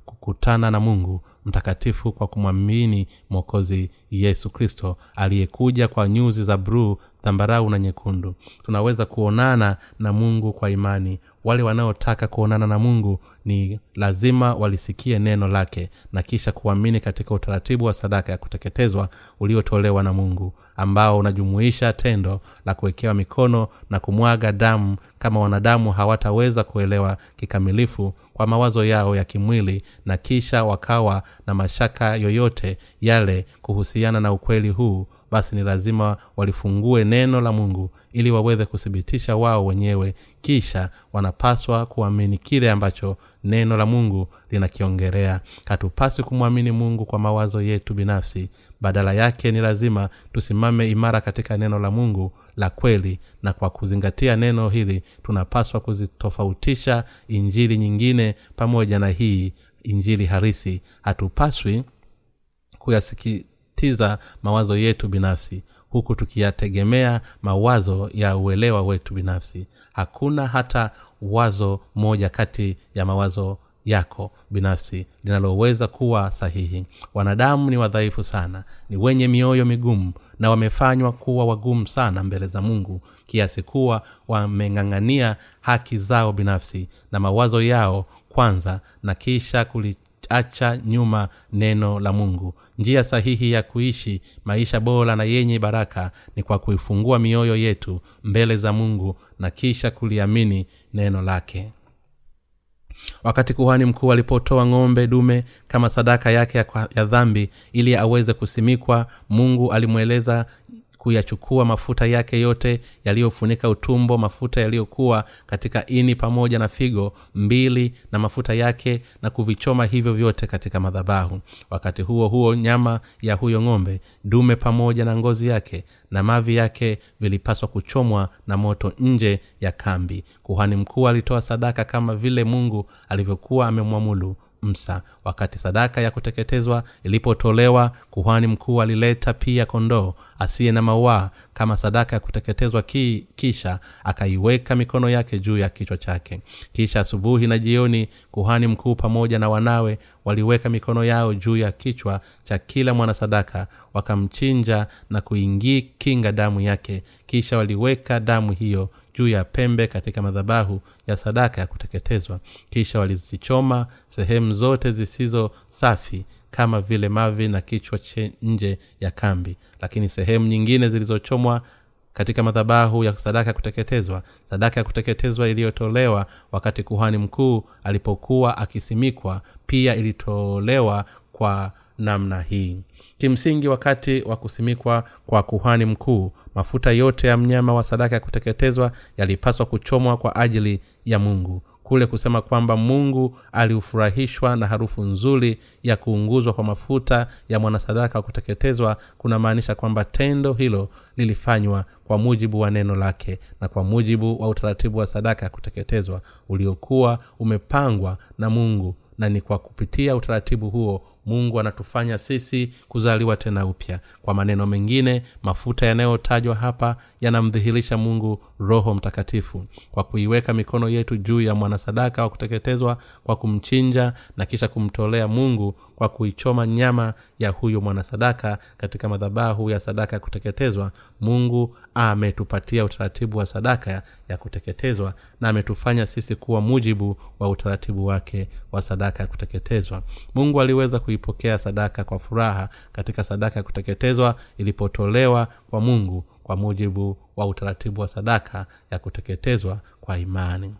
A: kukutana na mungu mtakatifu kwa kumwamini mwokozi yesu kristo aliyekuja kwa nyuzi za bruu dhambarau na nyekundu. Tunaweza kuonana na mungu kwa imani. Wale wanaotaka kuonana na mungu ni lazima walisikie neno lake na kisha kuamini katika utaratibu wa sadaka ya kuteketezwa uliotolewa na mungu ambao unajumuisha tendo la kuwekewa mikono na kumwaga damu kama wanadamu hawataweza kuelewa kikamilifu kwa mawazo yao ya kimwili na kisha wakawa na mashaka yoyote yale kuhusiana na ukweli huu basi ni lazima walifungue neno la mungu ili waweze kuthibitisha wao wenyewe. Kisha wanapaswa kuamini kile ambacho neno la mungu linakiongelea. Hatupaswi kumwamini mungu kwa mawazo yetu binafsi. Badala yake ni lazima tusimame imara katika neno la mungu la kweli na kwa kuzingatia neno hili tunapaswa kuzitofautisha injili nyingine pamoja na hii injili harisi hatupaswi kuyasikitiza mawazo yetu binafsi huku tukiyategemea mawazo ya uelewa wetu binafsi. Hakuna hata wazo moja kati ya mawazo yako binafsi linaloweza kuwa sahihi. Wanadamu ni wadhaifu sana ni wenye mioyo migumu na wamefanywa kuwa wagumu sana mbele za mungu kiasi kuwa wameng'ang'ania haki zao binafsi na mawazo yao kwanza na kisha kuliacha nyuma neno la mungu njia sahihi ya kuishi maisha bora na yenye baraka ni kwa kuifungua mioyo yetu mbele za mungu na kisha kuliamini neno lake. Wakati kuhani mkuu alipotoa ng'ombe dume kama sadaka yake ya, dhambi ili aweze kusimikwa mungu alimweleza kuyachukua mafuta yake yote yaliyofunika utumbo mafuta yaliyokuwa katika ini pamoja na figo mbili na mafuta yake na kuvichoma hivyo vyote katika madhabahu. Wakati huo huo nyama ya huyo ng'ombe dume pamoja na ngozi yake na mavi yake vilipaswa kuchomwa na moto nje ya kambi. Kuhani mkuu alitoa sadaka kama vile mungu alivyokuwa amemwamulu msa. Wakati sadaka ya kuteketezwa ilipotolewa kuhani mkuu alileta pia kondoo asiye na mauaa kama sadaka ya kuteketezwa ki, kisha akaiweka mikono yake juu ya kichwa chake. Kisha asubuhi na jioni kuhani mkuu pamoja na wanawe waliweka mikono yao juu ya kichwa cha kila mwanasadaka wakamchinja na kuingii kinga damu yake. Kisha waliweka damu hiyo juu ya pembe katika madhabahu ya sadaka ya kuteketezwa. Kisha walizichoma sehemu zote zisizo safi kama vile mavi na kichwa che nje ya kambi. Lakini sehemu nyingine zilizochomwa katika madhabahu ya sadaka ya kuteketezwa sadaka ya kuteketezwa iliyotolewa wakati kuhani mkuu alipokuwa akisimikwa pia ilitolewa kwa namna hii kimsingi wakati wa kusimikwa kwa kuhani mkuu mafuta yote ya mnyama wa sadaka ya kuteketezwa yalipaswa kuchomwa kwa ajili ya mungu. Kule kusema kwamba mungu aliufurahishwa na harufu nzuri ya kuunguzwa kwa mafuta ya mwanasadaka wa kuteketezwa kunamaanisha kwamba tendo hilo lilifanywa kwa mujibu wa neno lake na kwa mujibu wa utaratibu wa sadaka ya kuteketezwa uliokuwa umepangwa na mungu na ni kwa kupitia utaratibu huo mungu anatufanya sisi kuzaliwa tena upya. Kwa maneno mengine mafuta yanayotajwa hapa yanamdhihirisha mungu roho mtakatifu. Kwa kuiweka mikono yetu juu ya mwanasadaka wa kuteketezwa kwa kumchinja na kisha kumtolea mungu kwa kuichoma nyama ya huyo mwanasadaka katika madhabahu ya sadaka ya kuteketezwa mungu ametupatia utaratibu wa sadaka ya kuteketezwa na ametufanya sisi kuwa mujibu wa utaratibu wake wa sadaka ya kuteketezwa. Mungu aliweza kuipokea sadaka kwa furaha katika sadaka ya kuteketezwa ilipotolewa kwa mungu kwa mujibu wa utaratibu wa sadaka ya kuteketezwa kwa imani.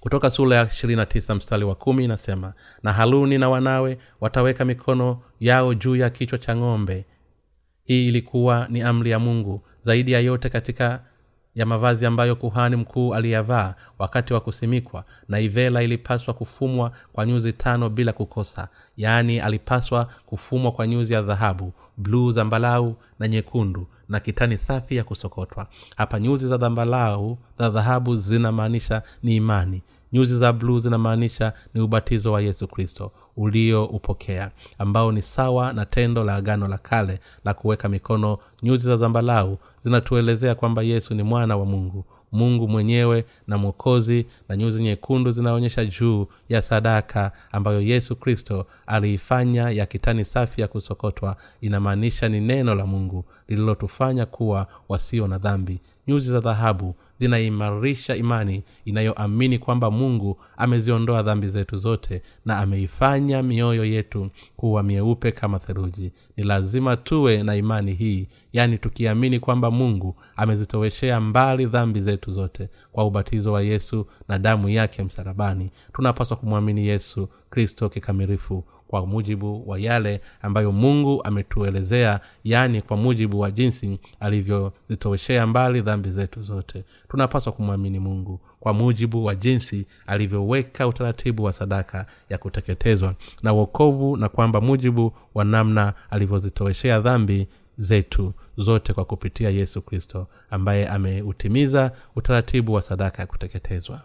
A: Kutoka sura ya 29 mstari wa kumi inasema na haruni na wanawe wataweka mikono yao juu ya kichwa cha ng'ombe. Hii ilikuwa ni amri ya mungu zaidi ya yote katika ya mavazi ambayo kuhani mkuu aliyavaa wakati wa kusimikwa na ivela ilipaswa kufumwa kwa nyuzi tano bila kukosa. Yaani alipaswa kufumwa kwa nyuzi ya dhahabu bluu zambalau na nyekundu na kitani safi ya kusokotwa. Hapa nyuzi za dhambalau za dhahabu zinamaanisha ni imani. Nyuzi za bluu zinamaanisha ni ubatizo wa yesu kristo ulioupokea ambao ni sawa na tendo la agano la kale la kuweka mikono nyuzi za zambalau zinatuelezea kwamba yesu ni mwana wa mungu mungu mwenyewe na mwokozi na nyuzi nyekundu zinaonyesha juu ya sadaka ambayo yesu kristo aliifanya ya kitani safi ya kusokotwa. Inamaanisha ni neno la mungu lililotufanya kuwa wasio na dhambi nyuzi za dhahabu zinaimarisha imani inayoamini kwamba mungu ameziondoa dhambi zetu zote na ameifanya mioyo yetu kuwa mieupe kama theruji ni lazima tuwe na imani hii yaani tukiamini kwamba mungu amezitoweshea mbali dhambi zetu zote kwa ubatizo wa yesu na damu yake msarabani tunapaswa kumwamini yesu kristo kikamilifu kwa mujibu wa yale ambayo mungu ametuelezea yaani kwa mujibu wa jinsi alivyozitoweshea mbali dhambi zetu zote. Tunapaswa kumwamini mungu kwa mujibu wa jinsi alivyoweka utaratibu wa sadaka ya kuteketezwa na uokovu na kwamba mujibu wa namna alivyozitoweshea dhambi zetu zote kwa kupitia yesu kristo ambaye ameutimiza utaratibu wa sadaka ya kuteketezwa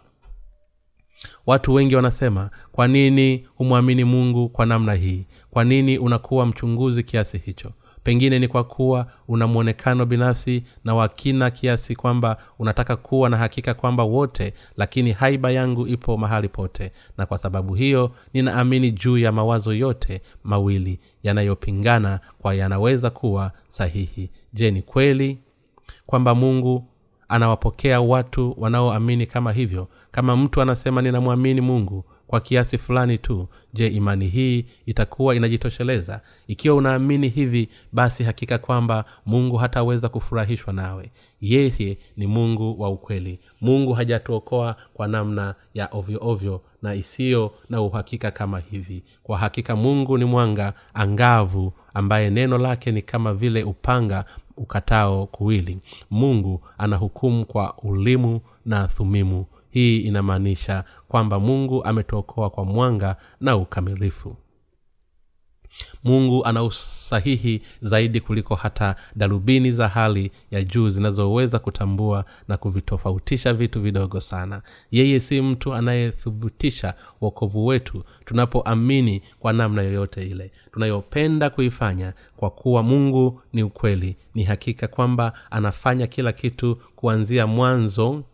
A: watu wengi wanasema kwa nini humwamini mungu kwa namna hii? Kwa nini unakuwa mchunguzi kiasi hicho? Pengine ni kwa kuwa una mwonekano binafsi na wakina kiasi kwamba unataka kuwa na hakika kwamba wote lakini haiba yangu ipo mahali pote. Na kwa sababu hiyo ninaamini juu ya mawazo yote mawili yanayopingana kwa yanaweza kuwa sahihi. Je ni kweli kwamba mungu anawapokea watu wanaoamini kama hivyo. Kama mtu anasema ninamwamini mungu kwa kiasi fulani tu je imani hii itakuwa inajitosheleza? Ikiwa unaamini hivi basi hakika kwamba mungu hataweza kufurahishwa nawe. Yeye ni mungu wa ukweli. Mungu hajatuokoa kwa namna ya ovyoovyo ovyo na isiyo na uhakika kama hivi. Kwa hakika mungu ni mwanga angavu ambaye neno lake ni kama vile upanga ukatao kuwili. Mungu anahukumu kwa ulimu na thumimu. Hii inamaanisha kwamba mungu ametuokoa kwa mwanga na ukamilifu mungu ana usahihi zaidi kuliko hata darubini za hali ya juu zinazoweza kutambua na kuvitofautisha vitu vidogo sana. Yeye si mtu anayethibitisha uokovu wetu tunapoamini kwa namna yoyote ile. Tunayopenda kuifanya kwa kuwa mungu ni ukweli ni hakika kwamba anafanya kila kitu kuanzia mwanzo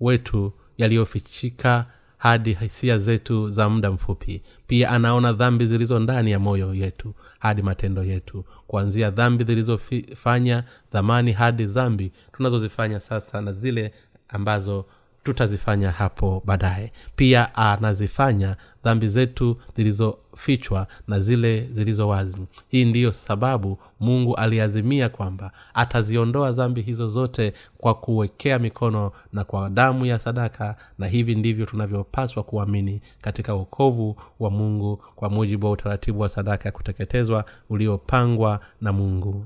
A: wetu yaliyofichika hadi hisia zetu za muda mfupi. Pia anaona dhambi zilizo ndani ya moyo yetu hadi matendo yetu. Kuanzia dhambi zilizofanya dhamani hadi dhambi tunazozifanya sasa na zile ambazo tutazifanya hapo baadaye. Pia anazifanya dhambi zetu zilizofichwa na zile zilizo wazi. Hii ndiyo sababu mungu aliazimia kwamba ataziondoa dhambi hizo zote kwa kuwekea mikono na kwa damu ya sadaka na hivi ndivyo tunavyopaswa kuamini katika uokovu wa mungu kwa mujibu wa utaratibu wa sadaka ya kuteketezwa uliopangwa na mungu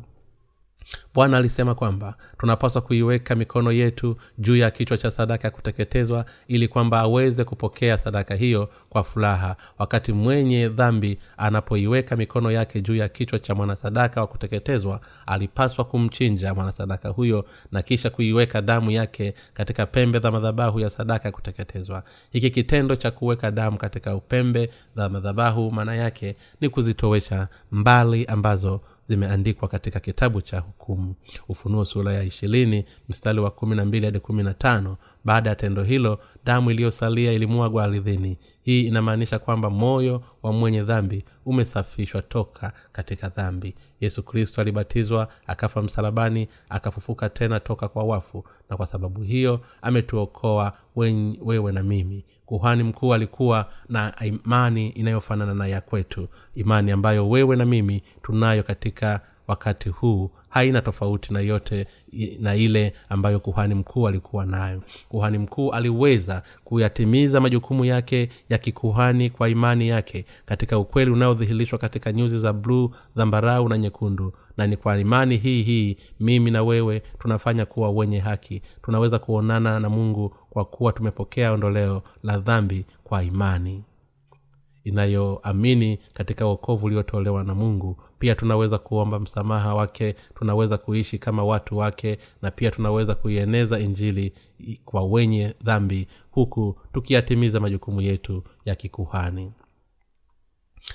A: bwana alisema kwamba tunapaswa kuiweka mikono yetu juu ya kichwa cha sadaka ya kuteketezwa ili kwamba aweze kupokea sadaka hiyo kwa furaha. Wakati mwenye dhambi anapoiweka mikono yake juu ya kichwa cha mwanasadaka wa kuteketezwa alipaswa kumchinja mwanasadaka huyo na kisha kuiweka damu yake katika pembe za madhabahu ya sadaka ya kuteketezwa. Hiki kitendo cha kuweka damu katika upembe za madhabahu maana yake ni kuzitowesha mbali ambazo zimeandikwa katika kitabu cha hukumu. Ufunuo sura ya ishirini mstari wa kumi na mbili hadi kumi na tano. Baada ya tendo hilo damu iliyosalia ilimwagwa ardhini hii inamaanisha kwamba moyo wa mwenye dhambi umesafishwa toka katika dhambi. Yesu kristo alibatizwa akafa msalabani akafufuka tena toka kwa wafu na kwa sababu hiyo ametuokoa wewe na mimi. Kuhani mkuu alikuwa na imani inayofanana na ya kwetu imani ambayo wewe na mimi tunayo katika wakati huu haina tofauti na yote na ile ambayo kuhani mkuu alikuwa nayo. Kuhani mkuu aliweza kuyatimiza majukumu yake ya kikuhani kwa imani yake katika ukweli unaodhihirishwa katika nyuzi za bluu dhambarau na nyekundu. Na ni kwa imani hii hii mimi na wewe tunafanya kuwa wenye haki. Tunaweza kuonana na mungu kwa kuwa tumepokea ondoleo la dhambi kwa imani inayoamini katika uokovu uliotolewa na mungu. Pia tunaweza kuomba msamaha wake tunaweza kuishi kama watu wake na pia tunaweza kuieneza injili kwa wenye dhambi huku tukiyatimiza majukumu yetu ya kikuhani.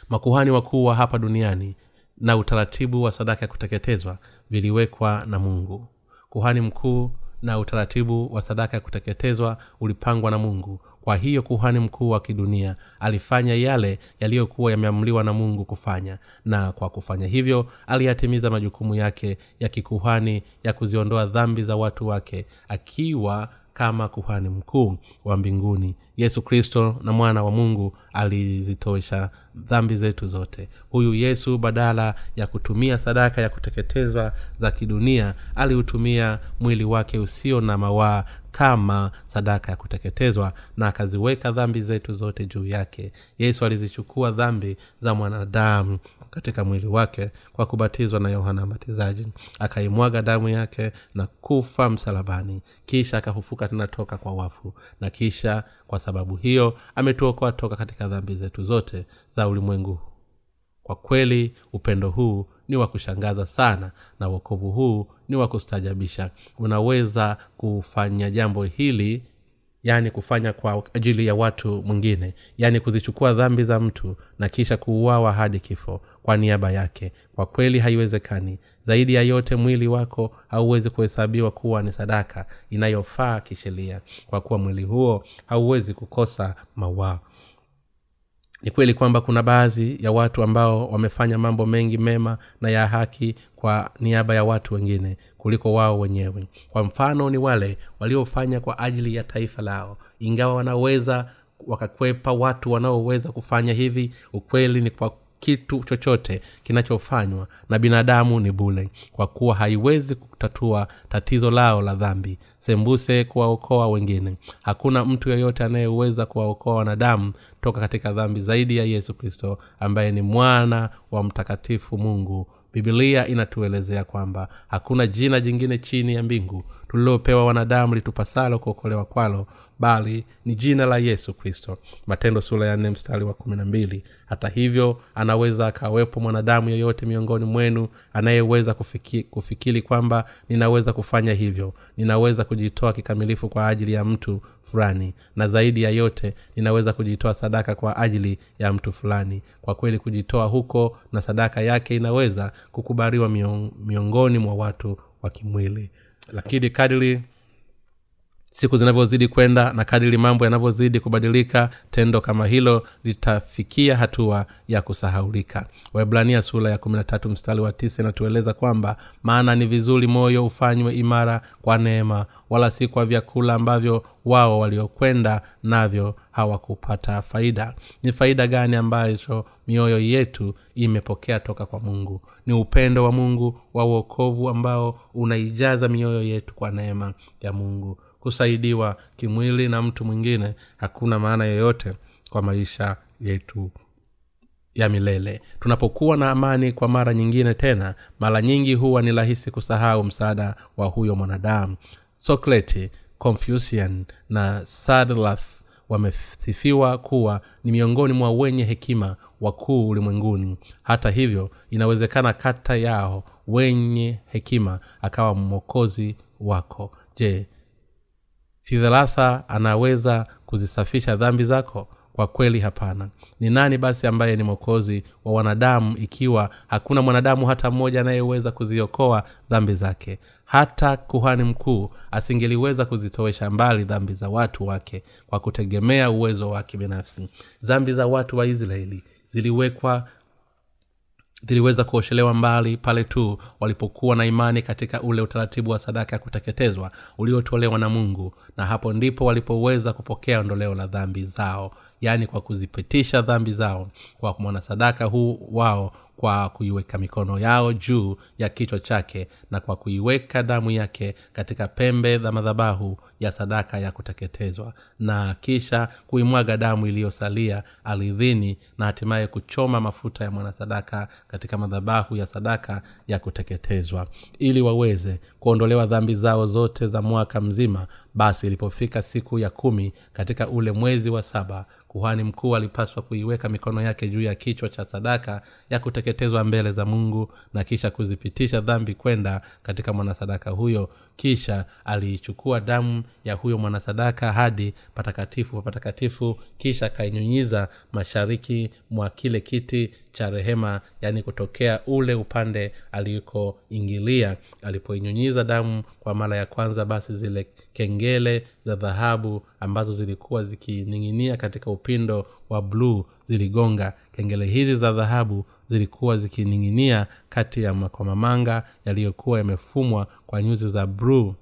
A: Makuhani wakuu wa hapa duniani na utaratibu wa sadaka ya kuteketezwa viliwekwa na mungu. Kuhani mkuu na utaratibu wa sadaka ya kuteketezwa ulipangwa na mungu kwa hiyo kuhani mkuu wa kidunia alifanya yale yaliyokuwa yameamliwa na mungu kufanya na kwa kufanya hivyo aliyatimiza majukumu yake ya kikuhani ya kuziondoa dhambi za watu wake akiwa kama kuhani mkuu wa mbinguni. Yesu kristo na mwana wa mungu alizitosha dhambi zetu zote. Huyu yesu badala ya kutumia sadaka ya kuteketezwa za kidunia aliutumia mwili wake usio na mawaa kama sadaka ya kuteketezwa na akaziweka dhambi zetu zote juu yake. Yesu alizichukua dhambi za mwanadamu katika mwili wake kwa kubatizwa na yohana mbatizaji. Akaimwaga damu yake na kufa msalabani. Kisha akafufuka tena toka kwa wafu. Na kisha kwa sababu hiyo ametuokoa toka katika dhambi zetu zote za ulimwengu. Kwa kweli upendo huu ni wa kushangaza sana na uokovu huu ni wa kustajabisha. Unaweza kufanya jambo hili yaani kufanya kwa ajili ya watu mwingine yaani kuzichukua dhambi za mtu na kisha kuuawa hadi kifo kwa niaba yake. Kwa kweli haiwezekani. Zaidi ya yote mwili wako hauwezi kuhesabiwa kuwa ni sadaka inayofaa kisheria kwa kuwa mwili huo hauwezi kukosa mawaa ni kweli kwamba kuna baadhi ya watu ambao wamefanya mambo mengi mema na ya haki kwa niaba ya watu wengine kuliko wao wenyewe. Kwa mfano ni wale waliofanya kwa ajili ya taifa lao. Ingawa wanaweza wakakwepa watu wanaoweza kufanya hivi ukweli ni kwa kitu chochote kinachofanywa na binadamu ni bule kwa kuwa haiwezi kutatua tatizo lao la dhambi. Sembuse kuwaokoa wengine. Hakuna mtu yeyote anayeweza kuwaokoa wanadamu toka katika dhambi zaidi ya yesu kristo ambaye ni mwana wa mtakatifu mungu. Bibilia inatuelezea kwamba hakuna jina jingine chini ya mbingu tulilopewa wanadamu litupasalo kuokolewa kwalo bali ni jina la yesu kristo. Matendo sura ya nne mstari wa kumi na mbili. Hata hivyo anaweza akawepo mwanadamu yeyote miongoni mwenu anayeweza kufiki, kufikiri kwamba ninaweza kufanya hivyo. Ninaweza kujitoa kikamilifu kwa ajili ya mtu fulani na zaidi ya yote ninaweza kujitoa sadaka kwa ajili ya mtu fulani. Kwa kweli kujitoa huko na sadaka yake inaweza kukubaliwa miongoni mwa watu wa kimwili. Lakini kadiri siku zinavyozidi kwenda na kadiri mambo yanavyozidi kubadilika tendo kama hilo litafikia hatua ya kusahaulika. Waibrania sura ya kumi tatu mstari wa tisa inatueleza kwamba maana ni vizuri moyo ufanywe imara kwa neema wala si kwa vyakula ambavyo wao waliokwenda navyo hawakupata faida. Ni faida gani ambacho mioyo yetu imepokea toka kwa mungu? Ni upendo wa mungu wa uokovu ambao unaijaza mioyo yetu kwa neema ya mungu kusaidiwa kimwili na mtu mwingine hakuna maana yoyote kwa maisha yetu ya milele. Tunapokuwa na amani kwa mara nyingine tena mara nyingi huwa ni rahisi kusahau msaada wa huyo mwanadamu. Sokleti confucian na sadlath wamesifiwa kuwa ni miongoni mwa wenye hekima wakuu ulimwenguni. Hata hivyo inawezekana kata yao wenye hekima akawa mwokozi wako. Je fidhalatha anaweza kuzisafisha dhambi zako? Kwa kweli hapana. Ni nani basi ambaye ni mwokozi wa wanadamu ikiwa hakuna mwanadamu hata mmoja anayeweza kuziokoa dhambi zake? Hata kuhani mkuu asingeliweza kuzitowesha mbali dhambi za watu wake kwa kutegemea uwezo wake binafsi. Dhambi za watu wa israeli ziliwekwa ziliweza kuoshelewa mbali pale tu walipokuwa na imani katika ule utaratibu wa sadaka ya kuteketezwa uliotolewa na mungu. Na hapo ndipo walipoweza kupokea ondoleo la dhambi zao yaani kwa kuzipitisha dhambi zao kwa mwanasadaka huu wao kwa kuiweka mikono yao juu ya kichwa chake na kwa kuiweka damu yake katika pembe za madhabahu ya sadaka ya kuteketezwa. Na kisha kuimwaga damu iliyosalia aridhini na hatimaye kuchoma mafuta ya mwanasadaka katika madhabahu ya sadaka ya kuteketezwa ili waweze kuondolewa dhambi zao zote za mwaka mzima basi ilipofika siku ya kumi katika ule mwezi wa saba kuhani mkuu alipaswa kuiweka mikono yake juu ya kichwa cha sadaka ya kuteketezwa mbele za mungu na kisha kuzipitisha dhambi kwenda katika mwanasadaka huyo kisha aliichukua damu ya huyo mwanasadaka hadi patakatifu pa patakatifu kisha akainyunyiza mashariki mwa kile kiti cha rehema yaani kutokea ule upande alikoingilia. Alipoinyunyiza damu kwa mara ya kwanza basi zile kengele za dhahabu ambazo zilikuwa zikining'inia katika upindo wa bluu ziligonga. Kengele hizi za dhahabu zilikuwa zikining'inia kati ya makomamanga yaliyokuwa yamefumwa kwa nyuzi za bluu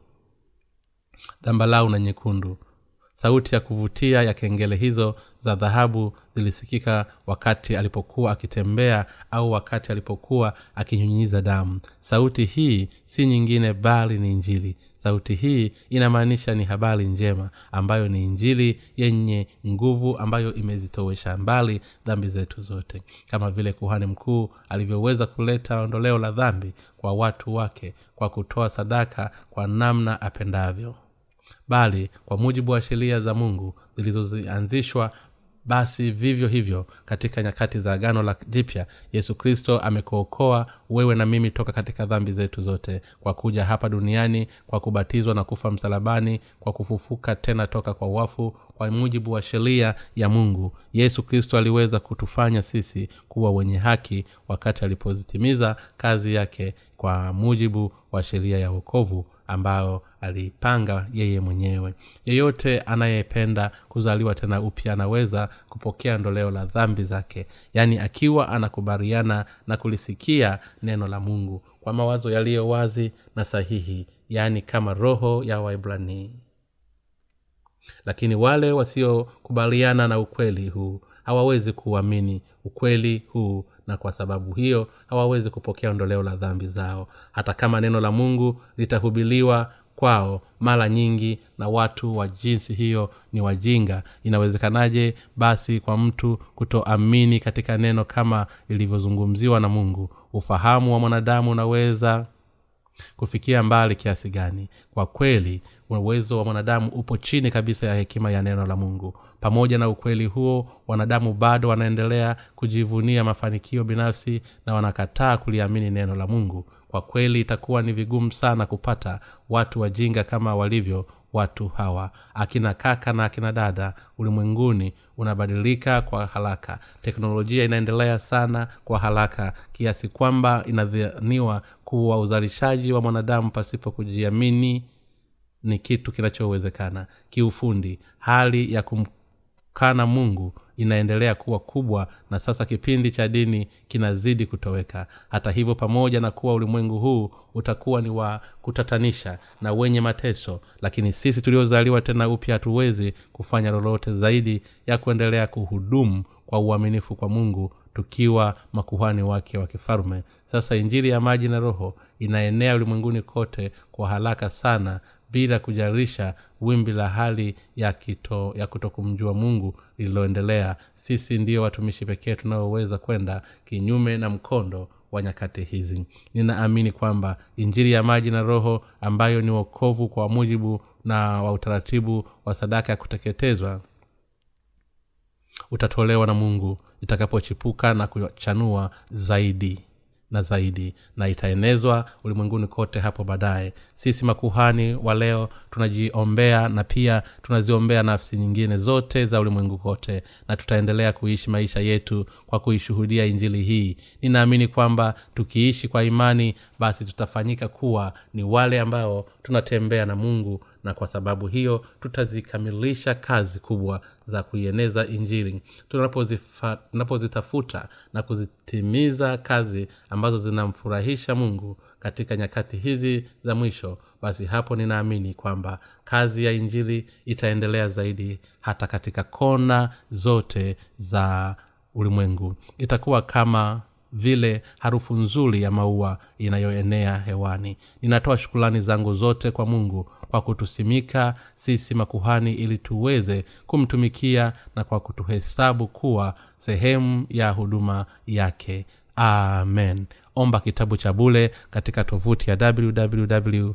A: dhambalau na nyekundu. Sauti ya kuvutia ya kengele hizo za dhahabu zilisikika wakati alipokuwa akitembea au wakati alipokuwa akinyunyiza damu. Sauti hii si nyingine bali ni injili sauti hii inamaanisha ni habari njema ambayo ni injili yenye nguvu ambayo imezitowesha mbali dhambi zetu zote. Kama vile kuhani mkuu alivyoweza kuleta ondoleo la dhambi kwa watu wake kwa kutoa sadaka kwa namna apendavyo. Bali kwa mujibu wa sheria za mungu zilizoanzishwa basi vivyo hivyo katika nyakati za agano la jipya yesu kristo amekuokoa wewe na mimi toka katika dhambi zetu zote kwa kuja hapa duniani kwa kubatizwa na kufa msalabani kwa kufufuka tena toka kwa wafu kwa mujibu wa sheria ya mungu. Yesu kristo aliweza kutufanya sisi kuwa wenye haki wakati alipozitimiza kazi yake kwa mujibu wa sheria ya wokovu ambayo aliipanga yeye mwenyewe. Yeyote anayependa kuzaliwa tena upya anaweza kupokea ndoleo la dhambi zake yaani akiwa anakubaliana na kulisikia neno la mungu kwa mawazo yaliyo wazi na sahihi yaani kama roho ya waibranii lakini wale wasiokubaliana na ukweli huu hawawezi kuuamini ukweli huu na kwa sababu hiyo hawawezi kupokea ondoleo la dhambi zao. Hata kama neno la mungu litahubiliwa kwao mara nyingi na watu wa jinsi hiyo ni wajinga. Inawezekanaje basi kwa mtu kutoamini katika neno kama ilivyozungumziwa na mungu? Ufahamu wa mwanadamu unaweza kufikia mbali kiasi gani? Kwa kweli uwezo wa mwanadamu upo chini kabisa ya hekima ya neno la mungu. Pamoja na ukweli huo wanadamu bado wanaendelea kujivunia mafanikio binafsi na wanakataa kuliamini neno la mungu kwa kweli itakuwa ni vigumu sana kupata watu wajinga kama walivyo watu hawa. Akina kaka na akina dada ulimwenguni unabadilika kwa haraka. Teknolojia inaendelea sana kwa haraka kiasi kwamba inadhaniwa kuwa uzalishaji wa mwanadamu pasipo kujiamini ni kitu kinachowezekana. Kiufundi hali ya kumkana mungu inaendelea kuwa kubwa na sasa kipindi cha dini kinazidi kutoweka. Hata hivyo pamoja na kuwa ulimwengu huu utakuwa ni wa kutatanisha na wenye mateso lakini sisi tuliozaliwa tena upya hatuwezi kufanya lolote zaidi ya kuendelea kuhudumu kwa uaminifu kwa mungu tukiwa makuhani wake wa kifalme. Sasa injili ya maji na roho inaenea ulimwenguni kote kwa haraka sana bila kujarisha wimbi la hali ya kito ya kutokumjua mungu lililoendelea. Sisi ndio watumishi pekee tunaoweza kwenda kinyume na mkondo wa nyakati hizi. Ninaamini kwamba injili ya maji na roho ambayo ni wokovu kwa mujibu na wa utaratibu wa sadaka ya kuteketezwa utatolewa na mungu itakapochipuka na kuchanua zaidi na zaidi na itaenezwa ulimwenguni kote hapo baadaye. Sisi makuhani wa leo tunajiombea na pia tunaziombea nafsi nyingine zote za ulimwengu kote na tutaendelea kuishi maisha yetu kwa kuishuhudia injili hii. Ninaamini kwamba tukiishi kwa imani basi tutafanyika kuwa ni wale ambao tunatembea na mungu na kwa sababu hiyo tutazikamilisha kazi kubwa za kuieneza injili tunapozitafuta na kuzitimiza kazi ambazo zinamfurahisha mungu katika nyakati hizi za mwisho basi hapo ninaamini kwamba kazi ya injili itaendelea zaidi hata katika kona zote za ulimwengu. Itakuwa kama vile harufu nzuri ya maua inayoenea hewani. Ninatoa shukulani zangu zote kwa mungu kwa kutusimika sisi makuhani ili tuweze kumtumikia na kwa kutuhesabu kuwa sehemu ya huduma yake. Amen. Omba kitabu cha bule katika tovuti ya www